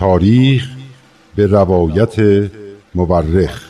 تاریخ به روایت مورخ.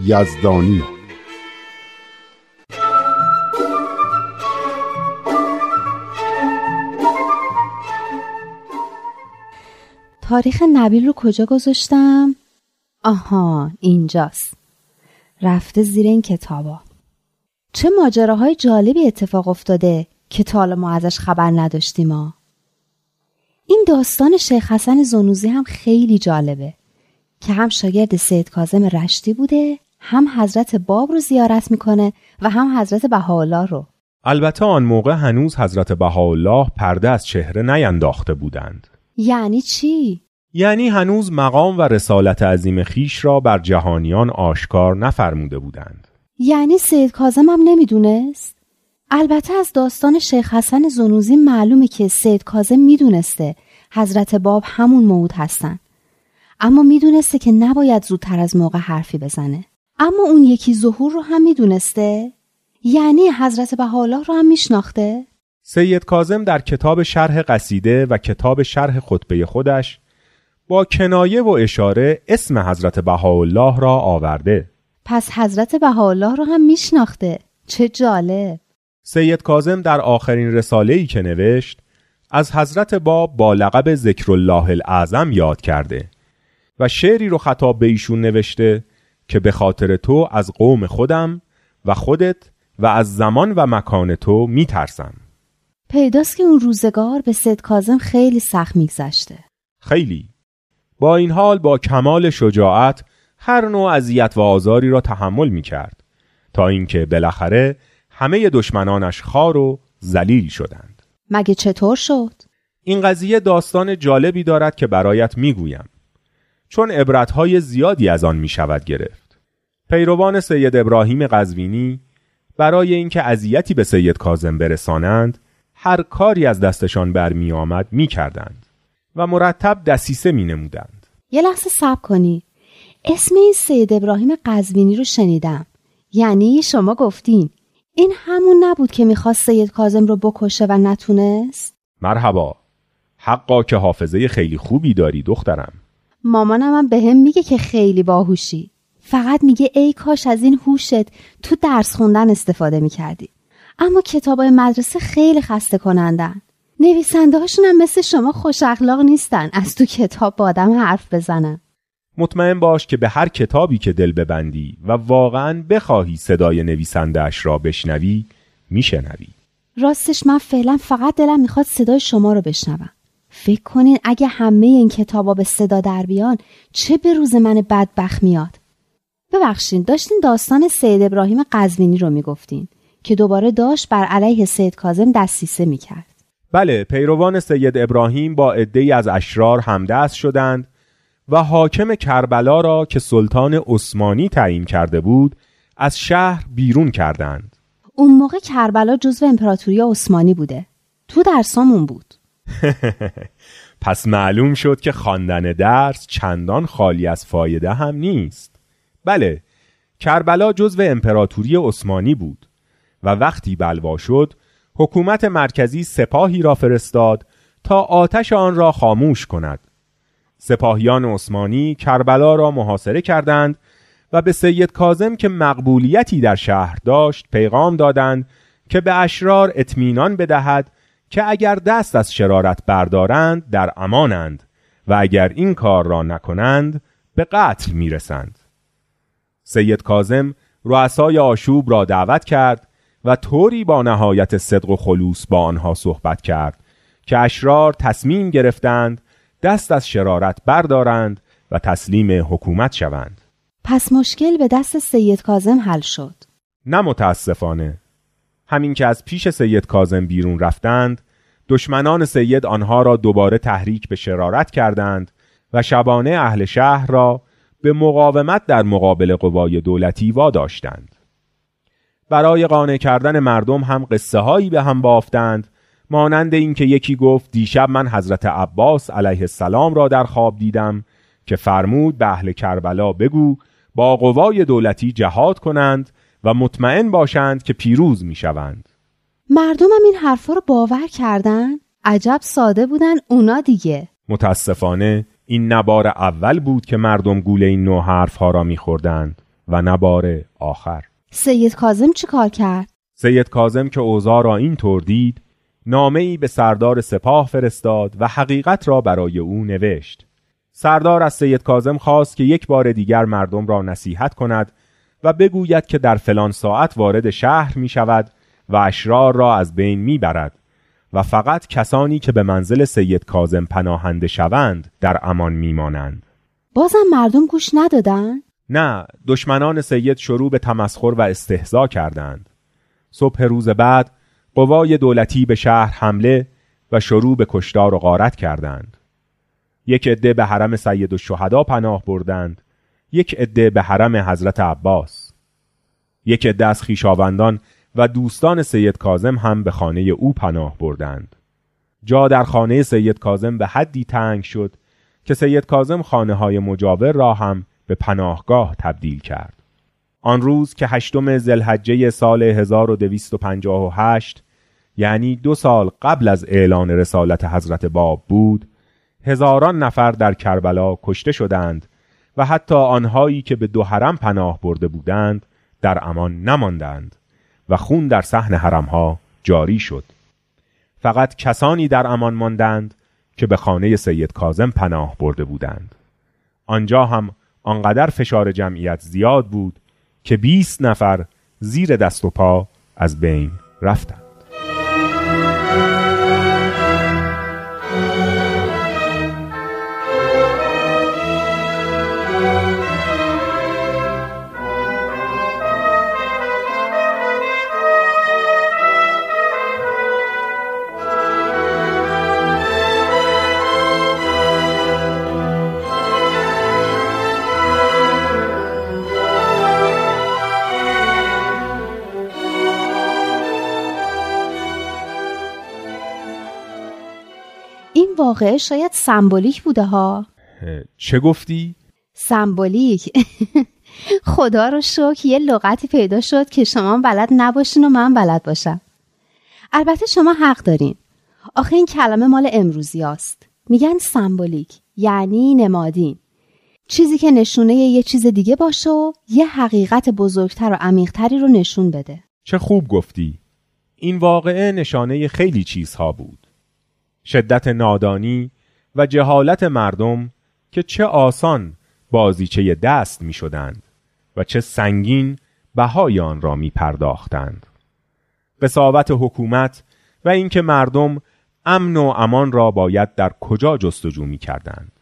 یزدانی. تاریخ نبیل رو کجا گذاشتم؟ آها اینجاست. رفته زیر این کتابا. چه ماجراهای جالبی اتفاق افتاده که تا ما ازش خبر نداشتیم ما این داستان شیخ حسن زنوزی هم خیلی جالبه که هم شاگرد سید کازم رشتی بوده هم حضرت باب رو زیارت می‌کنه و هم حضرت بهاءالله رو. البته آن موقع هنوز حضرت بهاءالله پرده از چهره نینداخته بودند. یعنی چی؟ یعنی هنوز مقام و رسالت عظیم خیش را بر جهانیان آشکار نفرموده بودند. یعنی سید کازم هم نمی‌دونست؟ البته از داستان شیخ حسن زنوزی معلومه که سید کازم می‌دونسته حضرت باب همون موعود هستن. اما می‌دونسته که نباید زودتر از موقع حرفی بزنه. اما اون یکی ظهور رو هم می‌دونسته؟ یعنی حضرت بهاءالله رو هم میشناخته؟ سید کازم در کتاب شرح قصیده و کتاب شرح خطبه خودش با کنایه و اشاره اسم حضرت بهاءالله را آورده. پس حضرت بهاءالله رو هم میشناخته؟ چه جالب! سید کازم در آخرین رساله ای که نوشت از حضرت باب با لقب ذکر الله الاعظم یاد کرده و شعری رو خطاب به ایشون نوشته که به خاطر تو از قوم خودم و خودت و از زمان و مکان تو میترسم. پیداست که اون روزگار به سید کازم خیلی سخت میگذشته. خیلی. با این حال با کمال شجاعت هر نوع اذیت و آزاری را تحمل می کرد تا اینکه بالاخره همه دشمنانش خار و ذلیل شدند. مگه چطور شد؟ این قضیه داستان جالبی دارد که برایت می‌گویم. چون عبرتهای زیادی از آن می شود گرفت. پیروان سید ابراهیم قزوینی برای اینکه اذیتی به سید کازم برسانند هر کاری از دستشان برمی آمد می کردند و مرتب دسیسه می نمودند. یه لحظه صبر کنی. اسم این سید ابراهیم قزوینی رو شنیدم. یعنی شما گفتین. این همون نبود که می‌خواست سید کازم رو بکشه و نتونست؟ مرحبا. حقا که حافظه خیلی خوبی داری دخترم. مامانم هم به هم میگه که خیلی باهوشی. فقط میگه ای کاش از این هوشت تو درس خوندن استفاده می‌کردی. اما کتابای مدرسه خیلی خسته کنندن. نویسنده هاشون هم مثل شما خوش اخلاق نیستن. از تو کتاب با آدم حرف بزنن. مطمئن باش که به هر کتابی که دل ببندی و واقعا بخواهی صدای نویسندهاش را بشنوی میشنوی. راستش من فعلا فقط دلم می‌خواد صدای شما رو بشنوم. فکر کنین اگه همه این کتابا به صدا در بیان چه به روز من بدبخت میاد؟ ببخشین داشتین داستان سید ابراهیم قزوینی رو می‌گفتین که دوباره داشت بر علیه سید کازم دستیسه می‌کرد. بله پیروان سید ابراهیم با عدهای از اشرار همدست شدند و حاکم کربلا را که سلطان عثمانی تعیین کرده بود از شهر بیرون کردند. اون موقع کربلا جزو امپراتوری عثمانی بوده. تو درسامون بود. پس معلوم شد که خواندن درس چندان خالی از فایده هم نیست. بله کربلا جزو امپراتوری عثمانی بود و وقتی بلوا شد حکومت مرکزی سپاهی را فرستاد تا آتش آن را خاموش کند. سپاهیان عثمانی کربلا را محاصره کردند و به سید کازم که مقبولیتی در شهر داشت پیغام دادند که به اشرار اطمینان بدهد که اگر دست از شرارت بردارند در امانند و اگر این کار را نکنند به قتل می‌رسند. سید کازم رؤسای آشوب را دعوت کرد و طوری با نهایت صدق و خلوص با آنها صحبت کرد که اشرار تصمیم گرفتند دست از شرارت بردارند و تسلیم حکومت شوند. پس مشکل به دست سید کازم حل شد. نه متاسفانه همین که از پیش سید کازم بیرون رفتند دشمنان سید آنها را دوباره تحریک به شرارت کردند و شبانه اهل شهر را به مقاومت در مقابل قوای دولتی واداشتند. برای قانع کردن مردم هم قصه هایی به هم بافتند مانند اینکه یکی گفت دیشب من حضرت عباس علیه السلام را در خواب دیدم که فرمود به اهل کربلا بگو با قوای دولتی جهاد کنند و مطمئن باشند که پیروز می شوند. مردم هم این حرفا رو باور کردن؟ عجب ساده بودن اونا دیگه. متاسفانه این نبار اول بود که مردم گول این نوع حرف ها را میخوردند و نبار آخر. سید کازم چی کار کرد؟ سید کازم که اوضاع را این طور دید نامه ای به سردار سپاه فرستاد و حقیقت را برای او نوشت. سردار از سید کازم خواست که یک بار دیگر مردم را نصیحت کند و بگوید که در فلان ساعت وارد شهر می شود و اشرار را از بین می برد و فقط کسانی که به منزل سید کازم پناهنده شوند در امان می مانند. بازم مردم گوش ندادن؟ نه دشمنان سید شروع به تمسخر و استهزا کردند. صبح روز بعد قوای دولتی به شهر حمله و شروع به کشتار و غارت کردند. یک عده به حرم سید و شهدا پناه بردند یک عده به حرم حضرت عباس یک عده از خیشاوندان و دوستان سید کازم هم به خانه او پناه بردند. جا در خانه سید کازم به حدی تنگ شد که سید کازم خانه های مجاور را هم به پناهگاه تبدیل کرد. آن روز که هشتم زلحجه سال 1258 یعنی دو سال قبل از اعلان رسالت حضرت باب بود هزاران نفر در کربلا کشته شدند و حتی آنهایی که به دو حرم پناه برده بودند در امان نماندند و خون در صحن حرمها جاری شد. فقط کسانی در امان ماندند که به خانه سید کازم پناه برده بودند. آنجا هم آنقدر فشار جمعیت زیاد بود که 20 نفر زیر دست و پا از بین رفتند. واقعه شاید سمبولیک بوده ها. چه گفتی؟ سمبولیک. خدا رو شکر یه لغتی پیدا شد که شما بلد نباشین و من بلد باشم. البته شما حق دارین. آخه این کلمه مال امروزی است میگن سمبولیک یعنی نمادین. چیزی که نشونه یه چیز دیگه باشه و یه حقیقت بزرگتر و عمیقتری رو نشون بده. چه خوب گفتی. این واقعه نشانه خیلی چیزها بود. شدت نادانی و جهالت مردم که چه آسان بازیچه دست می شدند و چه سنگین بهای آن را می پرداختند. قصاوت حکومت و اینکه مردم امن و امان را باید در کجا جستجو می کردند.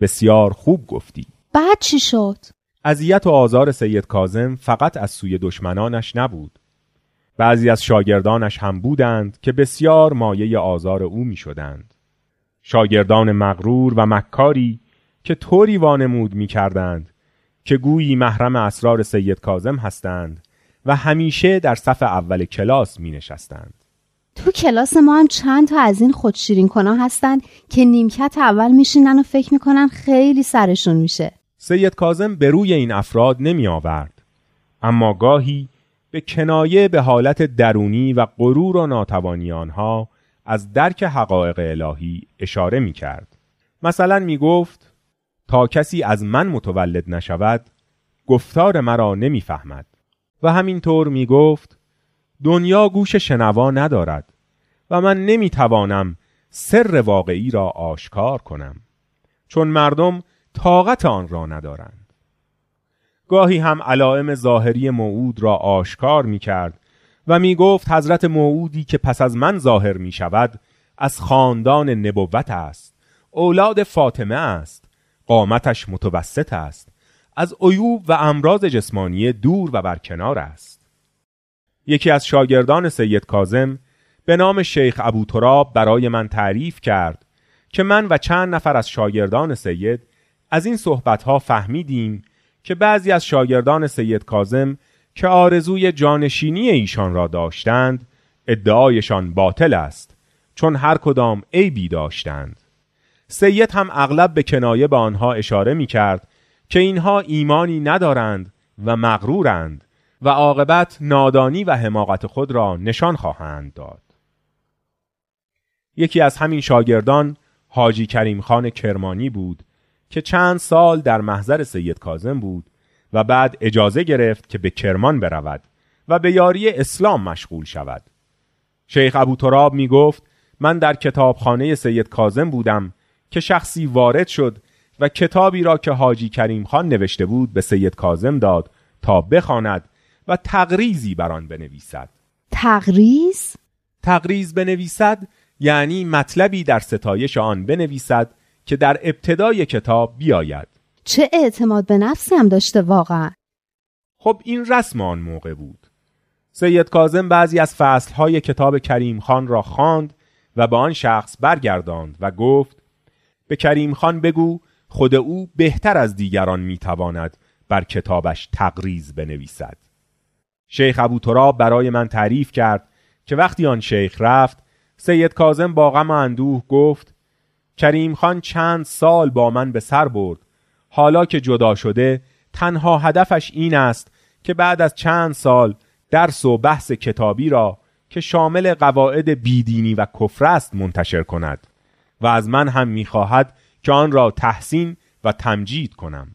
بسیار خوب گفتی. بعد چی شد؟ اذیت و آزار سید کازم فقط از سوی دشمنانش نبود. بعضی از شاگردانش هم بودند که بسیار مایه آزار او می شدند. شاگردان مغرور و مکاری که طوری وانمود می کردند که گویی محرم اسرار سید کازم هستند و همیشه در صف اول کلاس می نشستند. تو کلاس ما هم چند تا از این خودشیرین کنا هستند که نیمکت اول میشینن و فکر می‌کنن خیلی سرشون میشه. سید کازم به روی این افراد نمی آورد. اما گاهی به کنایه به حالت درونی و غرور و ناتوانی آنها از درک حقایق الهی اشاره می کرد. مثلا می گفت تا کسی از من متولد نشود گفتار مرا نمی‌فهمد و همینطور می گفت دنیا گوش شنوا ندارد و من نمی توانم سر واقعی را آشکار کنم چون مردم طاقت آن را ندارند گاهی هم علائم ظاهری موعود را آشکار می کرد و می گفت حضرت موعودی که پس از من ظاهر می شود از خاندان نبوت است اولاد فاطمه است قامتش متوسط است از عیوب و امراض جسمانی دور و برکنار است. یکی از شاگردان سید کازم به نام شیخ ابو تراب برای من تعریف کرد که من و چند نفر از شاگردان سید از این صحبتها فهمیدیم که بعضی از شاگردان سید کازم که آرزوی جانشینی ایشان را داشتند ادعایشان باطل است چون هر کدام عیبی داشتند. سید هم اغلب به کنایه به آنها اشاره می کرد که اینها ایمانی ندارند و مغرورند و عاقبت نادانی و حماقت خود را نشان خواهند داد. یکی از همین شاگردان حاجی کریم خان کرمانی بود که چند سال در محضر سید کازم بود و بعد اجازه گرفت که به کرمان برود و به یاری اسلام مشغول شود. شیخ ابو تراب می گفت من در کتابخانه سید کازم بودم که شخصی وارد شد و کتابی را که حاجی کریم خان نوشته بود به سید کازم داد تا بخواند و تقریزی بر آن بنویسد. تقریز؟ تقریز بنویسد یعنی مطلبی در ستایش آن بنویسد که در ابتدای کتاب بیاید. چه اعتماد به نفسی هم داشته واقعا؟ خب این رسم آن موقع بود. سید کازم بعضی از فصلهای کتاب کریم خان را خواند و به آن شخص برگرداند و گفت به کریم خان بگو خود او بهتر از دیگران می‌تواند بر کتابش تقریز بنویسد. شیخ ابو تراب برای من تعریف کرد که وقتی آن شیخ رفت سید کازم با غم و اندوه گفت کریم خان چند سال با من به سر برد. حالا که جدا شده تنها هدفش این است که بعد از چند سال درس و بحث کتابی را که شامل قواعد بیدینی و کفر است منتشر کند و از من هم می‌خواهد که آن را تحسین و تمجید کنم.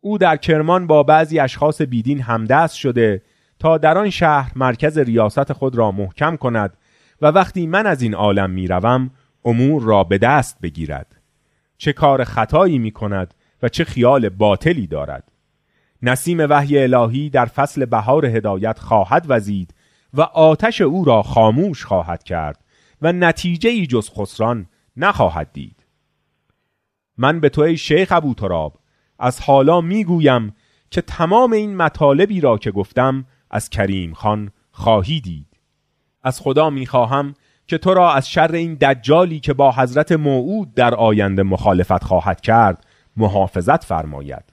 او در کرمان با بعضی اشخاص بیدین همدست شده تا در آن شهر مرکز ریاست خود را محکم کند و وقتی من از این عالم می‌روم امور را به دست بگیرد. چه کار خطایی می کند و چه خیال باطلی دارد. نسیم وحی الهی در فصل بهار هدایت خواهد وزید و آتش او را خاموش خواهد کرد و نتیجه ای جز خسران نخواهد دید. من به تو ای شیخ ابو تراب از حالا می‌گویم که تمام این مطالبی را که گفتم از کریم خان خواهی دید. از خدا می‌خواهم که تو را از شر این دجالی که با حضرت موعود در آینده مخالفت خواهد کرد محافظت فرماید.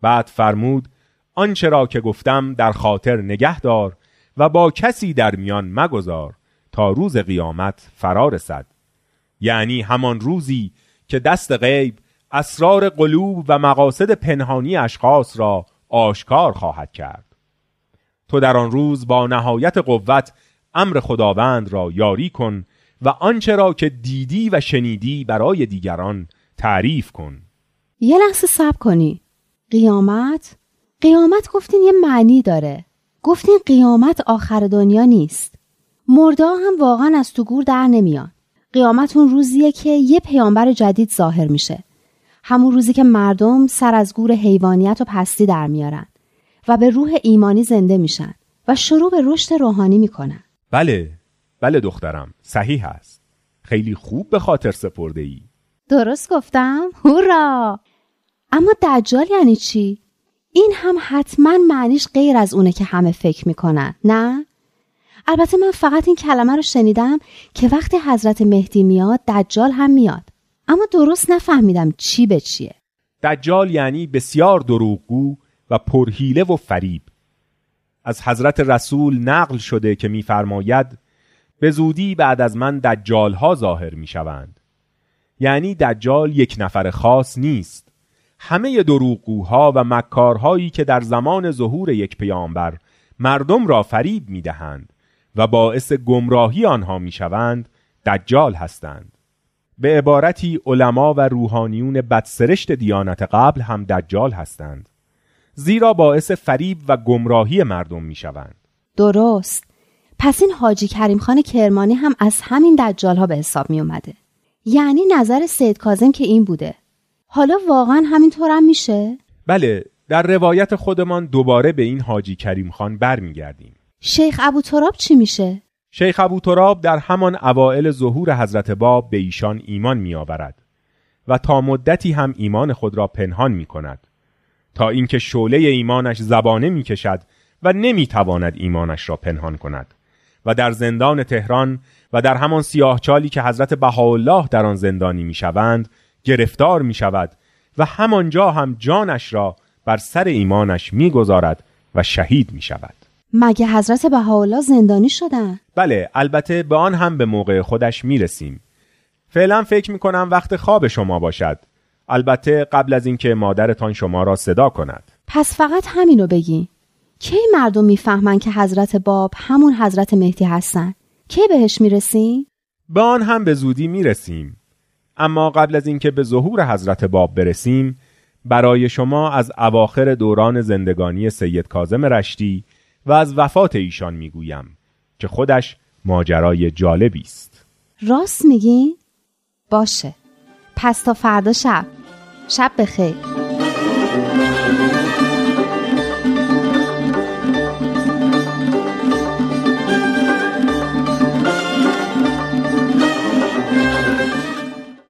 بعد فرمود آنچه را که گفتم در خاطر نگه دار و با کسی در میان مگذار تا روز قیامت فرا رسد. یعنی همان روزی که دست غیب اسرار قلوب و مقاصد پنهانی اشخاص را آشکار خواهد کرد. تو در آن روز با نهایت قوت امر خداوند را یاری کن و آنچه را که دیدی و شنیدی برای دیگران تعریف کن. یه لحظه صبر کنی. قیامت؟ قیامت گفتین یه معنی داره. گفتین قیامت آخر دنیا نیست. مردا هم واقعا از تو گور در نمیان. قیامت اون روزیه که یه پیامبر جدید ظاهر میشه. همون روزی که مردم سر از گور حیوانیت و پستی در میارن و به روح ایمانی زنده میشن و شروع به رشد روحانی می‌کنن. بله بله دخترم صحیح است. خیلی خوب به خاطر سپرده ای درست گفتم؟ هورا! اما دجال یعنی چی؟ این هم حتما معنیش غیر از اونه که همه فکر می‌کنن نه؟ البته من فقط این کلمه رو شنیدم که وقتی حضرت مهدی میاد دجال هم میاد. اما درست نفهمیدم چی به چیه. دجال یعنی بسیار دروغگو و پرهیله و فریب. از حضرت رسول نقل شده که میفرماید به زودی بعد از من دجال ها ظاهر می شوند. یعنی دجال یک نفر خاص نیست. همه دروغگوها و مکارهایی که در زمان ظهور یک پیامبر مردم را فریب می دهند و باعث گمراهی آنها می شوند دجال هستند. به عبارتی علما و روحانیون بدسرشت دیانت قبل هم دجال هستند. زیرا باعث فریب و گمراهی مردم می شوند. درست پس این حاجی کریم خان کرمانی هم از همین دجال ها به حساب می اومده یعنی نظر سید کازم که این بوده حالا واقعا همینطور هم میشه؟ بله در روایت خودمان دوباره به این حاجی کریم خان برمیگردیم شیخ ابو تراب چی میشه؟ شیخ ابو تراب در همان اوائل ظهور حضرت باب به ایشان ایمان میآورد و تا مدتی هم ایمان خود را پنهان می کند تا اینکه شعله ایمانش زبانه می کشد و نمی تواند ایمانش را پنهان کند. و در زندان تهران و در همان سیاهچالی که حضرت بهاءالله در آن زندانی می شوند گرفتار می شود و همانجا هم جانش را بر سر ایمانش می گذارد و شهید می شود مگه حضرت بهاءالله زندانی شدن؟ بله البته به آن هم به موقع خودش می رسیم فعلا فکر می کنم وقت خواب شما باشد. البته قبل از اینکه مادرتان شما را صدا کند. پس فقط همینو بگی کی مردم می‌فهمن که حضرت باب همون حضرت مهدی هستن؟ کی بهش می‌رسیم؟ به آن هم به زودی می‌رسیم. اما قبل از اینکه به ظهور حضرت باب برسیم برای شما از اواخر دوران زندگانی سید کاظم رشتی و از وفات ایشان می‌گویم که خودش ماجرای جالبی است. راست میگی باشه. پس تا فردا شب. شب بخیر.